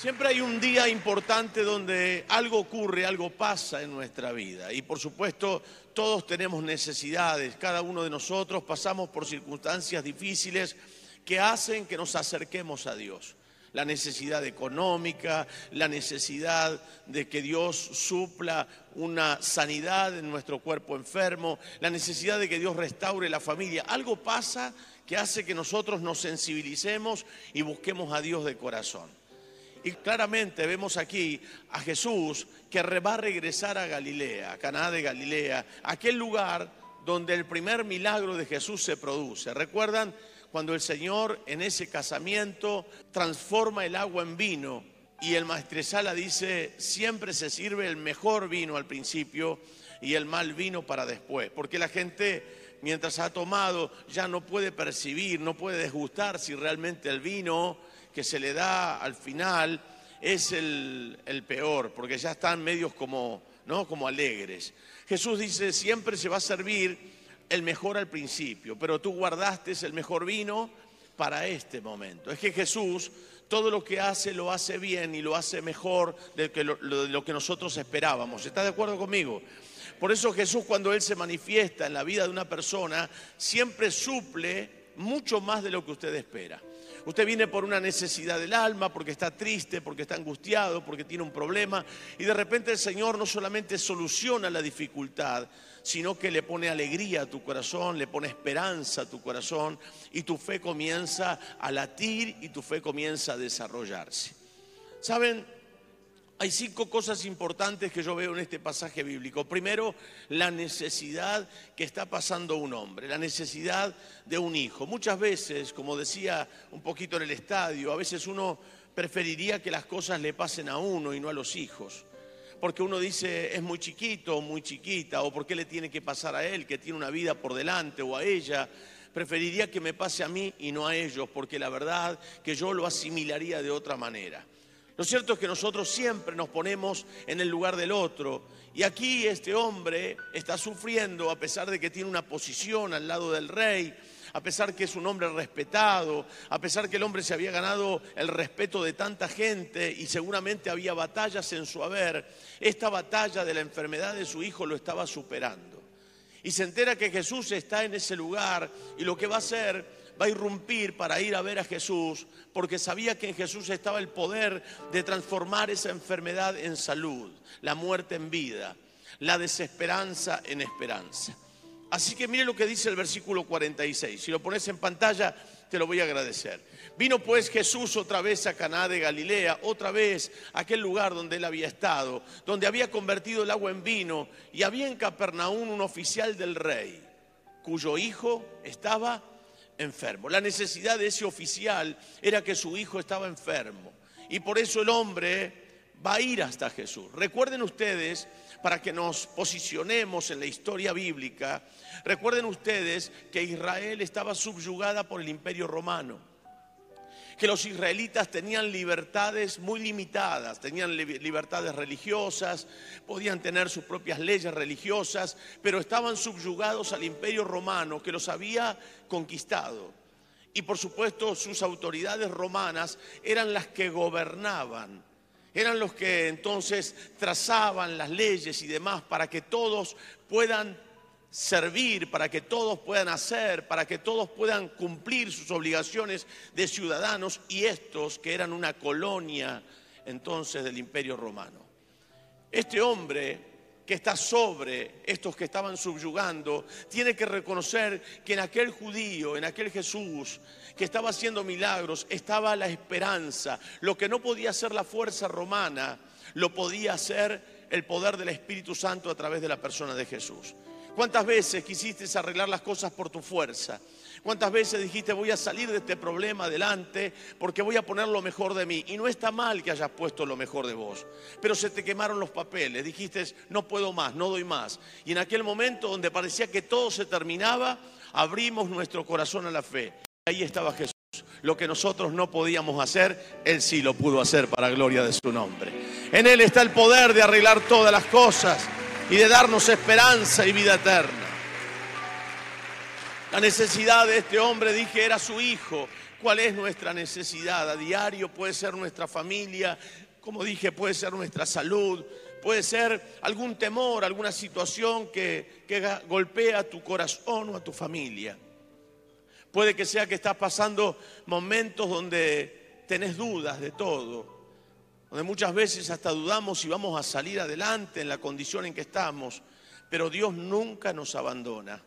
Siempre hay un día importante donde algo ocurre, algo pasa en nuestra vida. Y por supuesto, todos tenemos necesidades. Cada uno de nosotros pasamos por circunstancias difíciles que hacen que nos acerquemos a Dios. La necesidad económica, la necesidad de que Dios supla una sanidad en nuestro cuerpo enfermo, la necesidad de que Dios restaure la familia. Algo pasa que hace que nosotros nos sensibilicemos y busquemos a Dios de corazón. Y claramente vemos aquí a Jesús que va a regresar a Galilea, a Caná de Galilea, aquel lugar donde el primer milagro de Jesús se produce. ¿Recuerdan cuando el Señor en ese casamiento transforma el agua en vino y el maestresala dice, siempre se sirve el mejor vino al principio y el mal vino para después? Porque la gente mientras ha tomado ya no puede percibir, no puede desgustar si realmente el vino que se le da al final es el, peor, porque ya están medios como, ¿no? como alegres. Jesús dice, siempre se va a servir el mejor al principio, pero tú guardaste el mejor vino para este momento. Es que Jesús todo lo que hace lo hace bien y lo hace mejor de, lo, lo que nosotros esperábamos. ¿Está de acuerdo conmigo? Por eso Jesús cuando Él se manifiesta en la vida de una persona, siempre suple mucho más de lo que usted espera. Usted viene por una necesidad del alma, porque está triste, porque está angustiado, porque tiene un problema, y de repente el Señor no solamente soluciona la dificultad, sino que le pone alegría a tu corazón, le pone esperanza a tu corazón, y tu fe comienza a latir y tu fe comienza a desarrollarse. ¿Saben? Hay cinco cosas importantes que yo veo en este pasaje bíblico. Primero, la necesidad que está pasando un hombre, la necesidad de un hijo. Muchas veces, como decía un poquito en el estadio, a veces uno preferiría que las cosas le pasen a uno y no a los hijos. Porque uno dice, es muy chiquito o muy chiquita, o por qué le tiene que pasar a él, que tiene una vida por delante, o a ella. Preferiría que me pase a mí y no a ellos, porque la verdad que yo lo asimilaría de otra manera. Lo cierto es que nosotros siempre nos ponemos en el lugar del otro. Y aquí este hombre está sufriendo a pesar de que tiene una posición al lado del rey, a pesar que es un hombre respetado, a pesar que el hombre se había ganado el respeto de tanta gente y seguramente había batallas en su haber. Esta batalla de la enfermedad de su hijo lo estaba superando. Y se entera que Jesús está en ese lugar y lo que va a hacer va a irrumpir para ir a ver a Jesús, porque sabía que en Jesús estaba el poder de transformar esa enfermedad en salud, la muerte en vida, la desesperanza en esperanza. Así que mire lo que dice el versículo 46. Si lo pones en pantalla, te lo voy a agradecer. Vino pues Jesús otra vez a Caná de Galilea, otra vez a aquel lugar donde él había estado, donde había convertido el agua en vino, y había en Capernaum un oficial del rey, cuyo hijo estaba enfermo. La necesidad de ese oficial era que su hijo estaba enfermo. Y por eso el hombre va a ir hasta Jesús. Recuerden ustedes, para que nos posicionemos en la historia bíblica, recuerden ustedes que Israel estaba subyugada por el imperio romano que los israelitas tenían libertades muy limitadas, tenían libertades religiosas, podían tener sus propias leyes religiosas, pero estaban subyugados al imperio romano que los había conquistado. Y por supuesto sus autoridades romanas eran las que gobernaban, eran los que entonces trazaban las leyes y demás para que todos puedan servir, para que todos puedan hacer, para que todos puedan cumplir sus obligaciones de ciudadanos y estos que eran una colonia entonces del imperio romano. Este hombre que está sobre estos que estaban subyugando, tiene que reconocer que en aquel judío, en aquel Jesús que estaba haciendo milagros, estaba la esperanza. Lo que no podía hacer la fuerza romana, lo podía hacer el poder del Espíritu Santo a través de la persona de Jesús. ¿Cuántas veces quisiste arreglar las cosas por tu fuerza? ¿Cuántas veces dijiste voy a salir de este problema adelante porque voy a poner lo mejor de mí? Y no está mal que hayas puesto lo mejor de vos, pero se te quemaron los papeles, dijiste no puedo más, no doy más. Y en aquel momento donde parecía que todo se terminaba, abrimos nuestro corazón a la fe. Ahí estaba Jesús. Lo que nosotros no podíamos hacer, Él sí lo pudo hacer para gloria de su nombre. En Él está el poder de arreglar todas las cosas y de darnos esperanza y vida eterna. La necesidad de este hombre, dije, era su hijo, cuál es nuestra necesidad a diario, puede ser nuestra familia, como dije, puede ser nuestra salud, puede ser algún temor, alguna situación que, que golpea tu corazón o a tu familia. Puede que sea que estás pasando momentos donde tenés dudas de todo, donde muchas veces hasta dudamos si vamos a salir adelante en la condición en que estamos, pero Dios nunca nos abandona.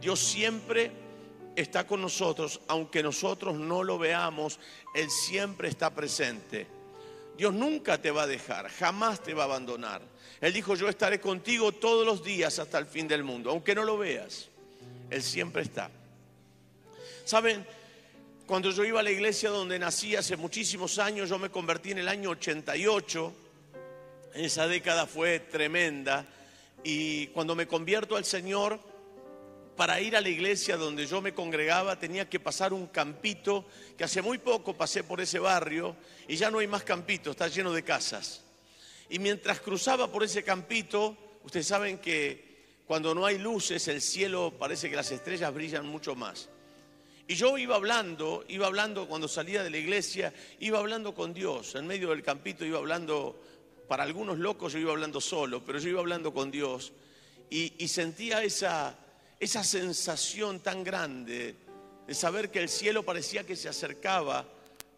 Dios siempre está con nosotros, aunque nosotros no lo veamos, Él siempre está presente. Dios nunca te va a dejar, jamás te va a abandonar. Él dijo, yo estaré contigo todos los días hasta el fin del mundo, aunque no lo veas, Él siempre está. Saben, cuando yo iba a la iglesia donde nací hace muchísimos años, yo me convertí en el año 88, esa década fue tremenda, y cuando me convierto al Señor, para ir a la iglesia donde yo me congregaba tenía que pasar un campito, que hace muy poco pasé por ese barrio y ya no hay más campito, está lleno de casas. Y mientras cruzaba por ese campito, ustedes saben que cuando no hay luces el cielo parece que las estrellas brillan mucho más. Y yo iba hablando, iba hablando cuando salía de la iglesia, iba hablando con Dios. En medio del campito iba hablando, para algunos locos yo iba hablando solo, pero yo iba hablando con Dios. Y, sentía esa, esa sensación tan grande de saber que el cielo parecía que se acercaba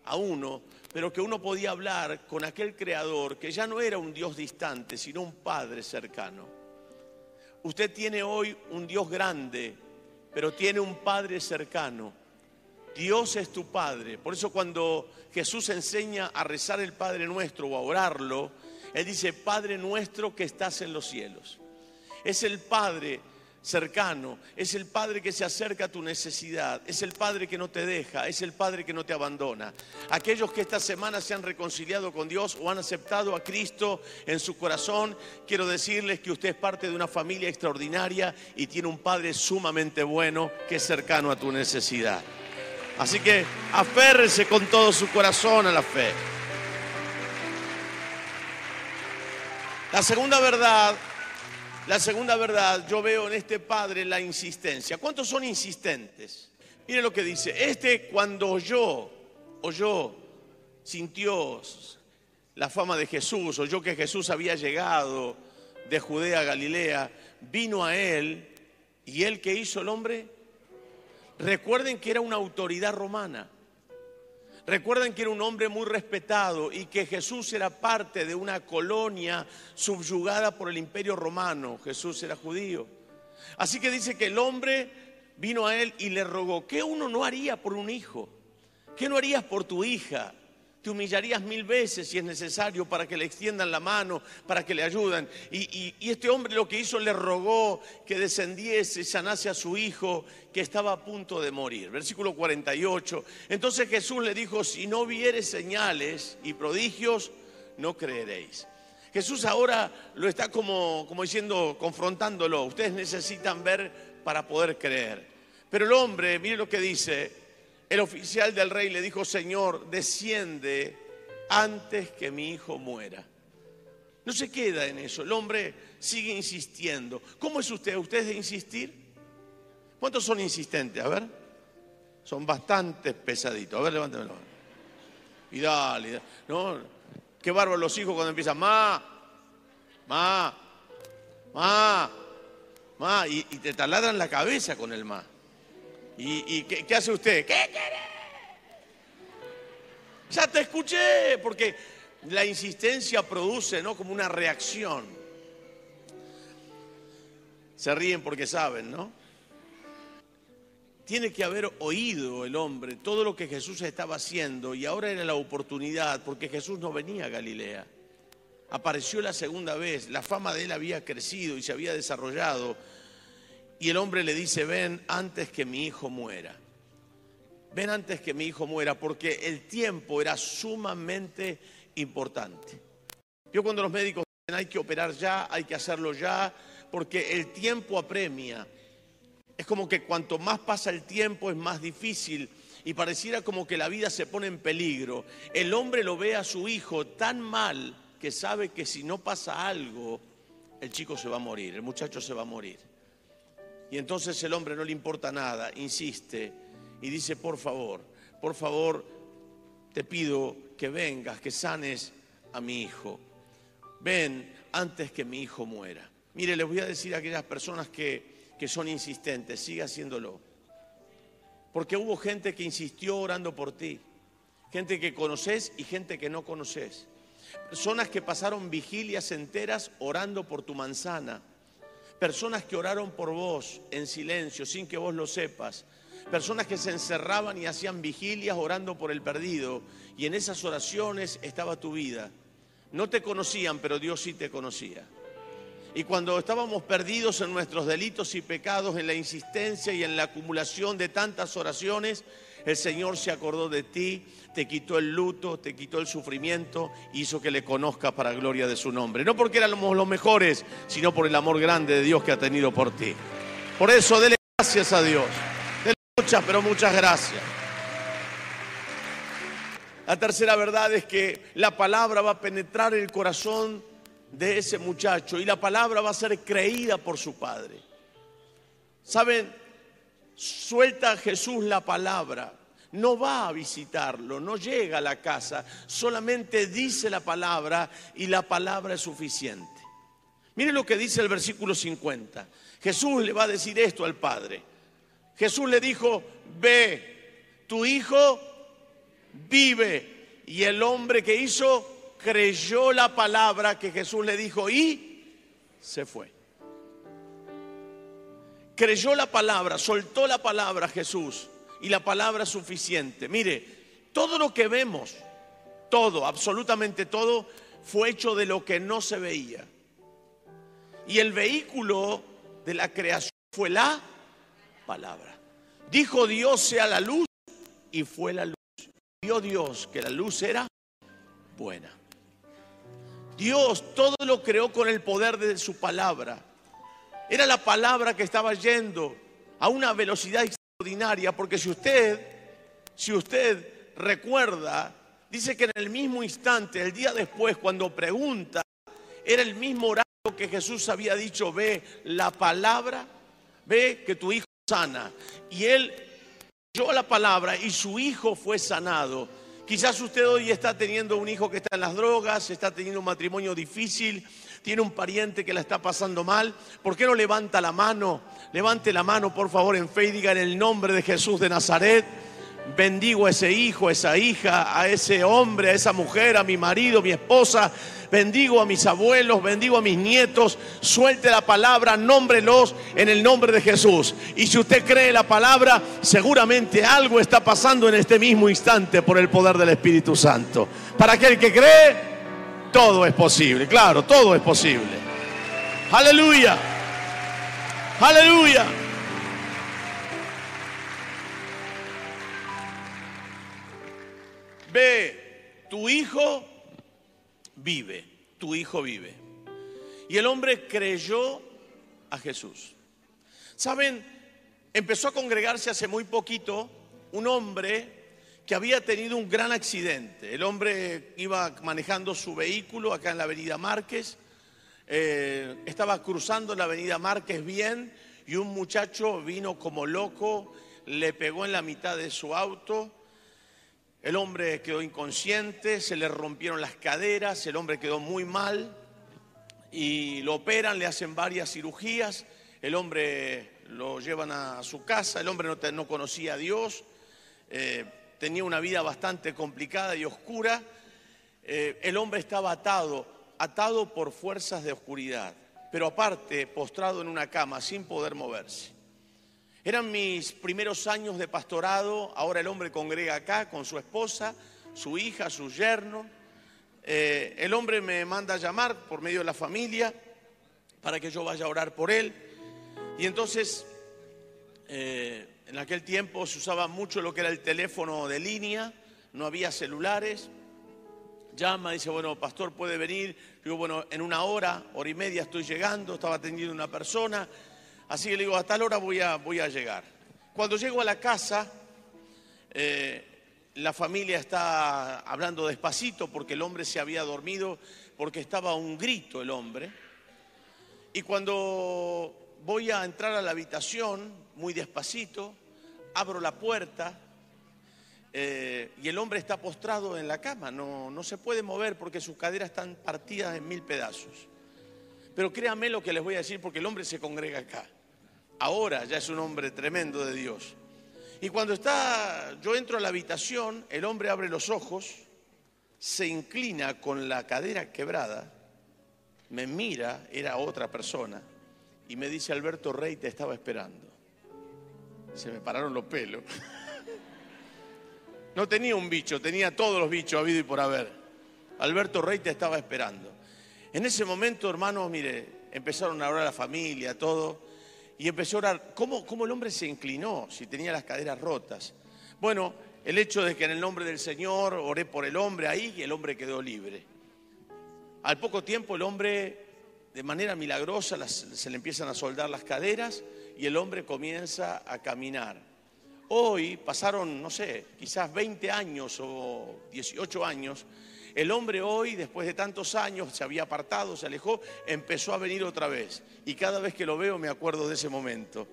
a uno, pero que uno podía hablar con aquel creador que ya no era un Dios distante, sino un Padre cercano. Usted tiene hoy un Dios grande, pero tiene un Padre cercano. Dios es tu Padre. Por eso cuando Jesús enseña a rezar el Padre nuestro o a orarlo, Él dice, Padre nuestro que estás en los cielos. Es el Padre cercano, es el Padre que se acerca a tu necesidad, es el Padre que no te deja, es el Padre que no te abandona. Aquellos que esta semana se han reconciliado con Dios o han aceptado a Cristo en su corazón, quiero decirles que usted es parte de una familia extraordinaria y tiene un Padre sumamente bueno que es cercano a tu necesidad. Así que aférrese con todo su corazón a la fe. La segunda verdad la segunda verdad, yo veo en este padre la insistencia. ¿Cuántos son insistentes? Mire lo que dice. Este cuando oyó, oyó, sintió la fama de Jesús, oyó que Jesús había llegado de Judea a Galilea, vino a él y él que hizo el hombre, recuerden que era una autoridad romana. Recuerden que era un hombre muy respetado y que Jesús era parte de una colonia subyugada por el imperio romano. Jesús era judío. Así que dice que el hombre vino a él y le rogó, ¿qué uno no haría por un hijo? ¿Qué no harías por tu hija? Humillarías mil veces si es necesario para que le extiendan la mano, para que le ayuden. Y, este hombre lo que hizo le rogó que descendiese, sanase a su hijo que estaba a punto de morir. Versículo 48. Entonces Jesús le dijo, si no vieres señales y prodigios, no creeréis. Jesús ahora lo está como, como diciendo, confrontándolo. Ustedes necesitan ver para poder creer. Pero el hombre, mire lo que dice, el oficial del rey le dijo, Señor, desciende antes que mi hijo muera. No se queda en eso, el hombre sigue insistiendo. ¿Cómo es usted? ¿Usted de insistir? ¿Cuántos son insistentes? A ver. Son bastante pesaditos. A ver, levántemelo. Y dale, ¿no? Qué bárbaro los hijos cuando empiezan, ma, ma, ma, ma, y, y te taladran la cabeza con el ma. ¿Y, qué, hace usted? ¿Qué quiere? Ya te escuché, porque la insistencia produce, ¿no? Como una reacción. Se ríen porque saben, ¿no? Tiene que haber oído el hombre todo lo que Jesús estaba haciendo y ahora era la oportunidad, porque Jesús no venía a Galilea. Apareció la segunda vez, la fama de él había crecido y se había desarrollado y el hombre le dice, ven antes que mi hijo muera. Ven antes que mi hijo muera, porque el tiempo era sumamente importante. Yo cuando los médicos dicen hay que operar ya, hay que hacerlo ya, porque el tiempo apremia. Es como que cuanto más pasa el tiempo es más difícil y pareciera como que la vida se pone en peligro. El hombre lo ve a su hijo tan mal que sabe que si no pasa algo, el chico se va a morir, el muchacho se va a morir. Y entonces el hombre no le importa nada, insiste y dice, por favor, por favor, te pido que vengas, que sanes a mi hijo. Ven antes que mi hijo muera. Mire, les voy a decir a aquellas personas que, que son insistentes, siga haciéndolo. Porque hubo gente que insistió orando por ti, gente que conoces y gente que no conoces. Personas que pasaron vigilias enteras orando por tu manzana. Personas que oraron por vos en silencio, sin que vos lo sepas. Personas que se encerraban y hacían vigilias orando por el perdido. Y en esas oraciones estaba tu vida. No te conocían, pero Dios sí te conocía. Y cuando estábamos perdidos en nuestros delitos y pecados, en la insistencia y en la acumulación de tantas oraciones, el Señor se acordó de ti, te quitó el luto, te quitó el sufrimiento, hizo que le conozcas para gloria de su nombre. No porque éramos los mejores, sino por el amor grande de Dios que ha tenido por ti. Por eso, dele gracias a Dios. Dele muchas, pero muchas gracias. La tercera verdad es que la palabra va a penetrar el corazón de ese muchacho y la palabra va a ser creída por su padre. ¿Saben? Suelta Jesús la palabra, no va a visitarlo, no llega a la casa, solamente dice la palabra y la palabra es suficiente. Mire lo que dice el versículo 50. Jesús le va a decir esto al Padre. Jesús le dijo, ve, tu hijo vive. Y el hombre que hizo creyó la palabra que Jesús le dijo y se fue creyó la palabra, soltó la palabra Jesús y la palabra es suficiente. Mire, todo lo que vemos, todo, absolutamente todo, fue hecho de lo que no se veía. Y el vehículo de la creación fue la palabra. Dijo Dios sea la luz y fue la luz. Vio Dios que la luz era buena. Dios todo lo creó con el poder de su palabra. Era la palabra que estaba yendo a una velocidad extraordinaria, porque si usted, si usted recuerda, dice que en el mismo instante, el día después, cuando pregunta, era el mismo horario que Jesús había dicho, ve la palabra, ve que tu hijo sana. Y él oyó la palabra y su hijo fue sanado. Quizás usted hoy está teniendo un hijo que está en las drogas, está teniendo un matrimonio difícil, tiene un pariente que la está pasando mal, ¿por qué no levanta la mano? Levante la mano, por favor, en fe y diga en el nombre de Jesús de Nazaret. Bendigo a ese hijo, a esa hija, a ese hombre, a esa mujer, a mi marido, mi esposa. Bendigo a mis abuelos, bendigo a mis nietos. Suelte la palabra, nómbrelos en el nombre de Jesús. Y si usted cree la palabra, seguramente algo está pasando en este mismo instante por el poder del Espíritu Santo. Para aquel que cree, todo es posible, claro, todo es posible. Aleluya. Aleluya. Ve, tu hijo vive, tu hijo vive. Y el hombre creyó a Jesús. Saben, empezó a congregarse hace muy poquito un hombre que había tenido un gran accidente. El hombre iba manejando su vehículo acá en la avenida Márquez, eh, estaba cruzando la avenida Márquez bien y un muchacho vino como loco, le pegó en la mitad de su auto. El hombre quedó inconsciente, se le rompieron las caderas, el hombre quedó muy mal y lo operan, le hacen varias cirugías, el hombre lo llevan a su casa, el hombre no, conocía a Dios. Eh, tenía una vida bastante complicada y oscura, eh, el hombre estaba atado, atado por fuerzas de oscuridad, pero aparte postrado en una cama sin poder moverse. Eran mis primeros años de pastorado, ahora el hombre congrega acá con su esposa, su hija, su yerno. Eh, el hombre me manda a llamar por medio de la familia para que yo vaya a orar por él. Y entonces eh, en aquel tiempo se usaba mucho lo que era el teléfono de línea, no había celulares. Llama, dice, bueno, pastor puede venir. Digo, bueno, en una hora, hora y media estoy llegando, estaba atendiendo una persona. Así que le digo, a tal hora voy a, voy a llegar. Cuando llego a la casa, eh, la familia está hablando despacito porque el hombre se había dormido, porque estaba un grito el hombre. Y cuando voy a entrar a la habitación muy despacito, abro la puerta eh, y el hombre está postrado en la cama, no, no se puede mover porque sus caderas están partidas en mil pedazos. Pero créanme lo que les voy a decir porque el hombre se congrega acá. Ahora ya es un hombre tremendo de Dios. Y cuando está, yo entro a la habitación, el hombre abre los ojos, se inclina con la cadera quebrada, me mira, era otra persona, y me dice, Alberto Rey, te estaba esperando. Se me pararon los pelos. No tenía un bicho, tenía todos los bichos habido y por haber. Alberto Rey te estaba esperando. En ese momento, hermanos, mire, empezaron a orar a la familia, todo. Y empezó a orar, ¿cómo, ¿cómo el hombre se inclinó si tenía las caderas rotas? Bueno, el hecho de que en el nombre del Señor oré por el hombre ahí y el hombre quedó libre. Al poco tiempo el hombre, de manera milagrosa, se le empiezan a soldar las caderas y el hombre comienza a caminar. Hoy pasaron, no sé, quizás 20 años o 18 años. El hombre hoy, después de tantos años, se había apartado, se alejó, empezó a venir otra vez. Y cada vez que lo veo me acuerdo de ese momento.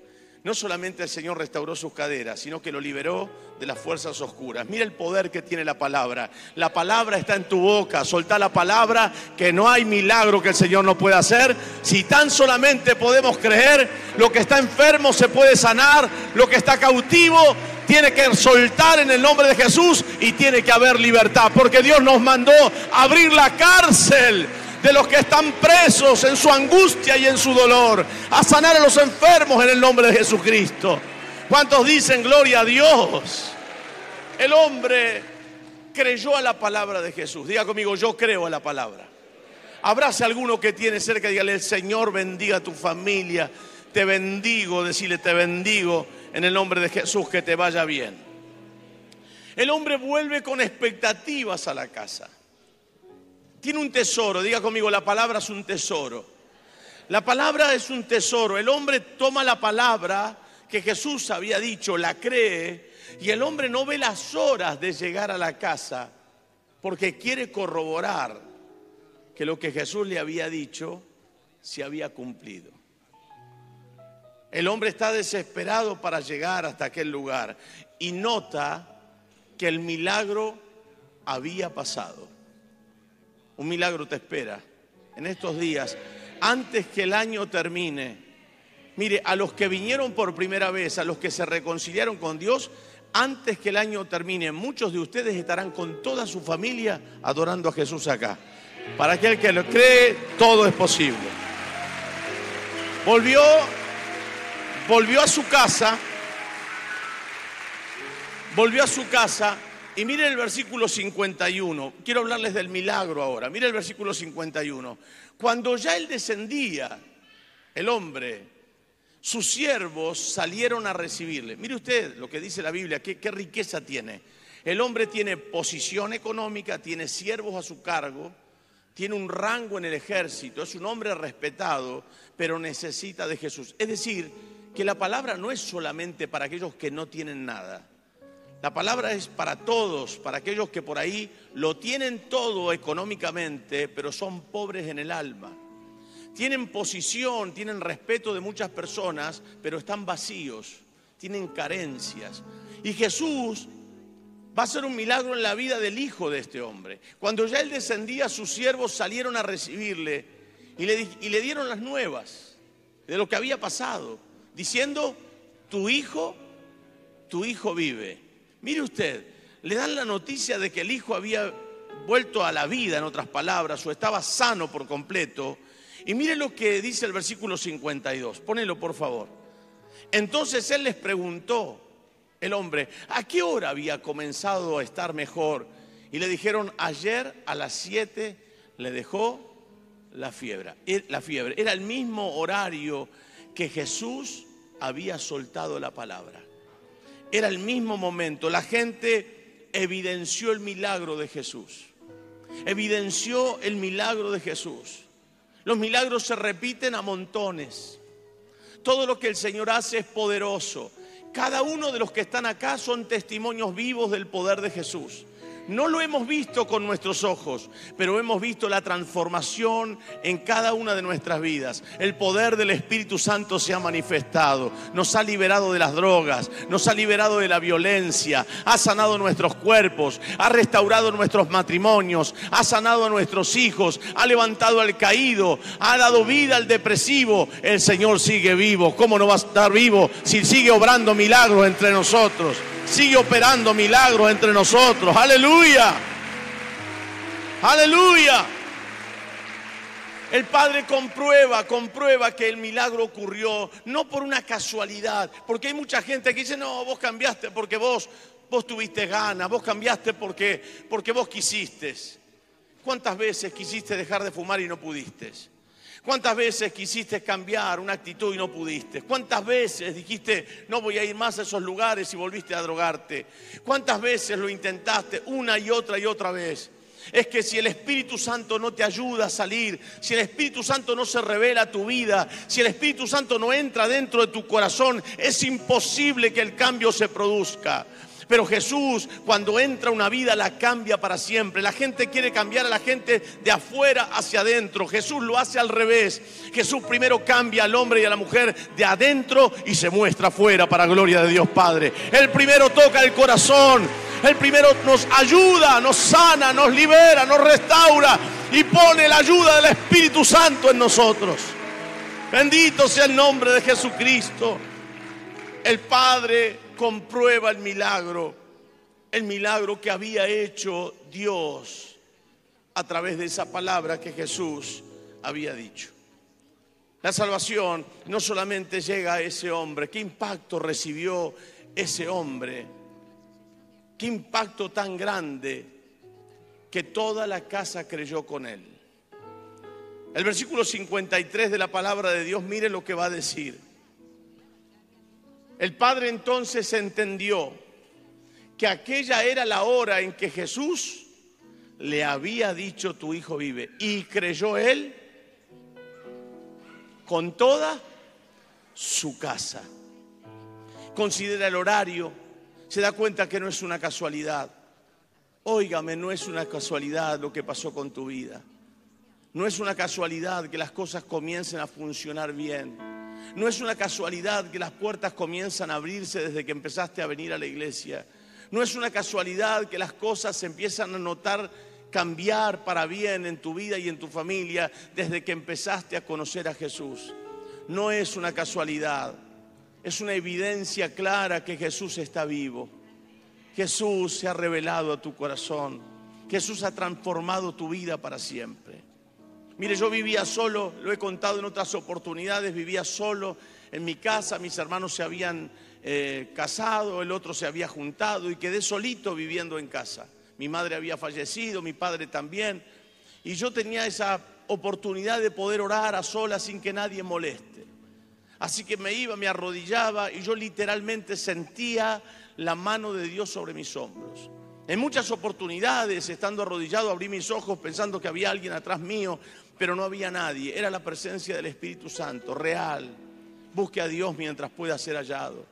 No solamente el Señor restauró sus caderas, sino que lo liberó de las fuerzas oscuras. Mira el poder que tiene la palabra. La palabra está en tu boca. Soltá la palabra, que no hay milagro que el Señor no pueda hacer. Si tan solamente podemos creer, lo que está enfermo se puede sanar, lo que está cautivo tiene que soltar en el nombre de Jesús y tiene que haber libertad, porque Dios nos mandó abrir la cárcel de los que están presos en su angustia y en su dolor, a sanar a los enfermos en el nombre de Jesucristo. ¿Cuántos dicen gloria a Dios? El hombre creyó a la palabra de Jesús. Diga conmigo, yo creo a la palabra. Abrace a alguno que tiene cerca dígale, el Señor bendiga a tu familia. Te bendigo, decirle, te bendigo en el nombre de Jesús, que te vaya bien. El hombre vuelve con expectativas a la casa tiene un tesoro. Diga conmigo, la palabra es un tesoro. La palabra es un tesoro. El hombre toma la palabra que Jesús había dicho, la cree, y el hombre no ve las horas de llegar a la casa porque quiere corroborar que lo que Jesús le había dicho se había cumplido. El hombre está desesperado para llegar hasta aquel lugar y nota que el milagro había pasado. Un milagro te espera en estos días, antes que el año termine. Mire, a los que vinieron por primera vez, a los que se reconciliaron con Dios, antes que el año termine, muchos de ustedes estarán con toda su familia adorando a Jesús acá. Para aquel que lo cree, todo es posible. Volvió, volvió a su casa, volvió a su casa y miren el versículo 51. Quiero hablarles del milagro ahora. Mire el versículo 51. Cuando ya él descendía, el hombre, sus siervos salieron a recibirle. Mire usted lo que dice la Biblia, qué riqueza tiene. El hombre tiene posición económica, tiene siervos a su cargo, tiene un rango en el ejército, es un hombre respetado, pero necesita de Jesús. Es decir, que la palabra no es solamente para aquellos que no tienen nada. La palabra es para todos, para aquellos que por ahí lo tienen todo económicamente, pero son pobres en el alma. Tienen posición, tienen respeto de muchas personas, pero están vacíos, tienen carencias. Y Jesús va a hacer un milagro en la vida del hijo de este hombre. Cuando ya él descendía, sus siervos salieron a recibirle y le, y le dieron las nuevas de lo que había pasado, diciendo, tu hijo, tu hijo vive. Mire usted, le dan la noticia de que el hijo había vuelto a la vida, en otras palabras, o estaba sano por completo. Y mire lo que dice el versículo 52. Pónelo, por favor. Entonces él les preguntó, el hombre, ¿a qué hora había comenzado a estar mejor? Y le dijeron, ayer a las 7 le dejó la fiebre. Eh, la fiebre. Era el mismo horario que Jesús había soltado la palabra. Era el mismo momento. La gente evidenció el milagro de Jesús. Evidenció el milagro de Jesús. Los milagros se repiten a montones. Todo lo que el Señor hace es poderoso. Cada uno de los que están acá son testimonios vivos del poder de Jesús. No lo hemos visto con nuestros ojos, pero hemos visto la transformación en cada una de nuestras vidas. El poder del Espíritu Santo se ha manifestado, nos ha liberado de las drogas, nos ha liberado de la violencia, ha sanado nuestros cuerpos, ha restaurado nuestros matrimonios, ha sanado a nuestros hijos, ha levantado al caído, ha dado vida al depresivo. El Señor sigue vivo. ¿Cómo no va a estar vivo si sigue obrando milagros entre nosotros? Sigue operando milagros entre nosotros. Aleluya. Aleluya. El Padre comprueba, comprueba que el milagro ocurrió no por una casualidad, porque hay mucha gente que dice, no, vos cambiaste porque vos, vos tuviste ganas, vos cambiaste porque, porque vos quisiste. ¿Cuántas veces quisiste dejar de fumar y no pudiste? ¿Cuántas veces quisiste cambiar una actitud y no pudiste? ¿Cuántas veces dijiste, no voy a ir más a esos lugares y volviste a drogarte? ¿Cuántas veces lo intentaste una y otra y otra vez? Es que si el Espíritu Santo no te ayuda a salir, si el Espíritu Santo no se revela a tu vida, si el Espíritu Santo no entra dentro de tu corazón, es imposible que el cambio se produzca. Pero Jesús cuando entra una vida la cambia para siempre. La gente quiere cambiar a la gente de afuera hacia adentro. Jesús lo hace al revés. Jesús primero cambia al hombre y a la mujer de adentro y se muestra afuera para gloria de Dios Padre. El primero toca el corazón. El primero nos ayuda, nos sana, nos libera, nos restaura y pone la ayuda del Espíritu Santo en nosotros. Bendito sea el nombre de Jesucristo. El Padre comprueba el milagro, el milagro que había hecho Dios a través de esa palabra que Jesús había dicho. La salvación no solamente llega a ese hombre, qué impacto recibió ese hombre, qué impacto tan grande que toda la casa creyó con él. El versículo 53 de la palabra de Dios, mire lo que va a decir. El padre entonces entendió que aquella era la hora en que Jesús le había dicho tu hijo vive. Y creyó él con toda su casa. Considera el horario, se da cuenta que no es una casualidad. Óigame, no es una casualidad lo que pasó con tu vida. No es una casualidad que las cosas comiencen a funcionar bien. No es una casualidad que las puertas comienzan a abrirse desde que empezaste a venir a la iglesia. No es una casualidad que las cosas se empiezan a notar cambiar para bien en tu vida y en tu familia desde que empezaste a conocer a Jesús. No es una casualidad, es una evidencia clara que Jesús está vivo. Jesús se ha revelado a tu corazón. Jesús ha transformado tu vida para siempre. Mire, yo vivía solo, lo he contado en otras oportunidades, vivía solo en mi casa, mis hermanos se habían eh, casado, el otro se había juntado y quedé solito viviendo en casa. Mi madre había fallecido, mi padre también, y yo tenía esa oportunidad de poder orar a solas sin que nadie moleste. Así que me iba, me arrodillaba y yo literalmente sentía la mano de Dios sobre mis hombros. En muchas oportunidades, estando arrodillado, abrí mis ojos pensando que había alguien atrás mío, pero no había nadie. Era la presencia del Espíritu Santo, real. Busque a Dios mientras pueda ser hallado.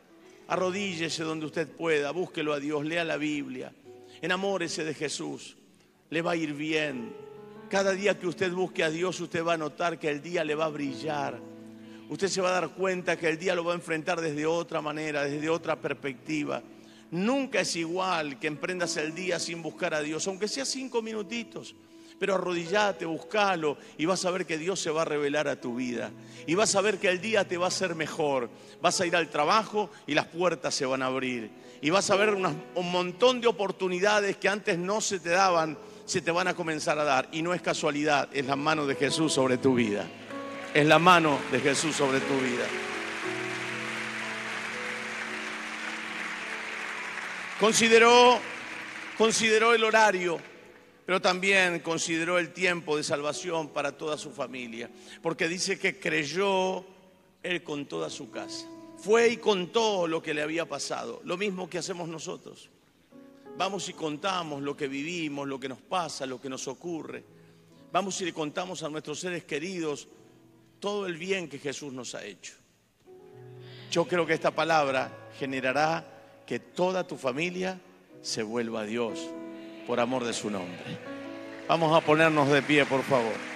Arrodíllese donde usted pueda, búsquelo a Dios, lea la Biblia. Enamórese de Jesús. Le va a ir bien. Cada día que usted busque a Dios, usted va a notar que el día le va a brillar. Usted se va a dar cuenta que el día lo va a enfrentar desde otra manera, desde otra perspectiva. Nunca es igual que emprendas el día sin buscar a Dios, aunque sea cinco minutitos. Pero arrodillate, buscalo y vas a ver que Dios se va a revelar a tu vida. Y vas a ver que el día te va a ser mejor. Vas a ir al trabajo y las puertas se van a abrir. Y vas a ver un montón de oportunidades que antes no se te daban, se te van a comenzar a dar. Y no es casualidad, es la mano de Jesús sobre tu vida. Es la mano de Jesús sobre tu vida. Consideró, consideró el horario pero también consideró el tiempo de salvación para toda su familia, porque dice que creyó él con toda su casa. Fue y contó lo que le había pasado, lo mismo que hacemos nosotros. Vamos y contamos lo que vivimos, lo que nos pasa, lo que nos ocurre. Vamos y le contamos a nuestros seres queridos todo el bien que Jesús nos ha hecho. Yo creo que esta palabra generará que toda tu familia se vuelva a Dios por amor de su nombre. Vamos a ponernos de pie, por favor.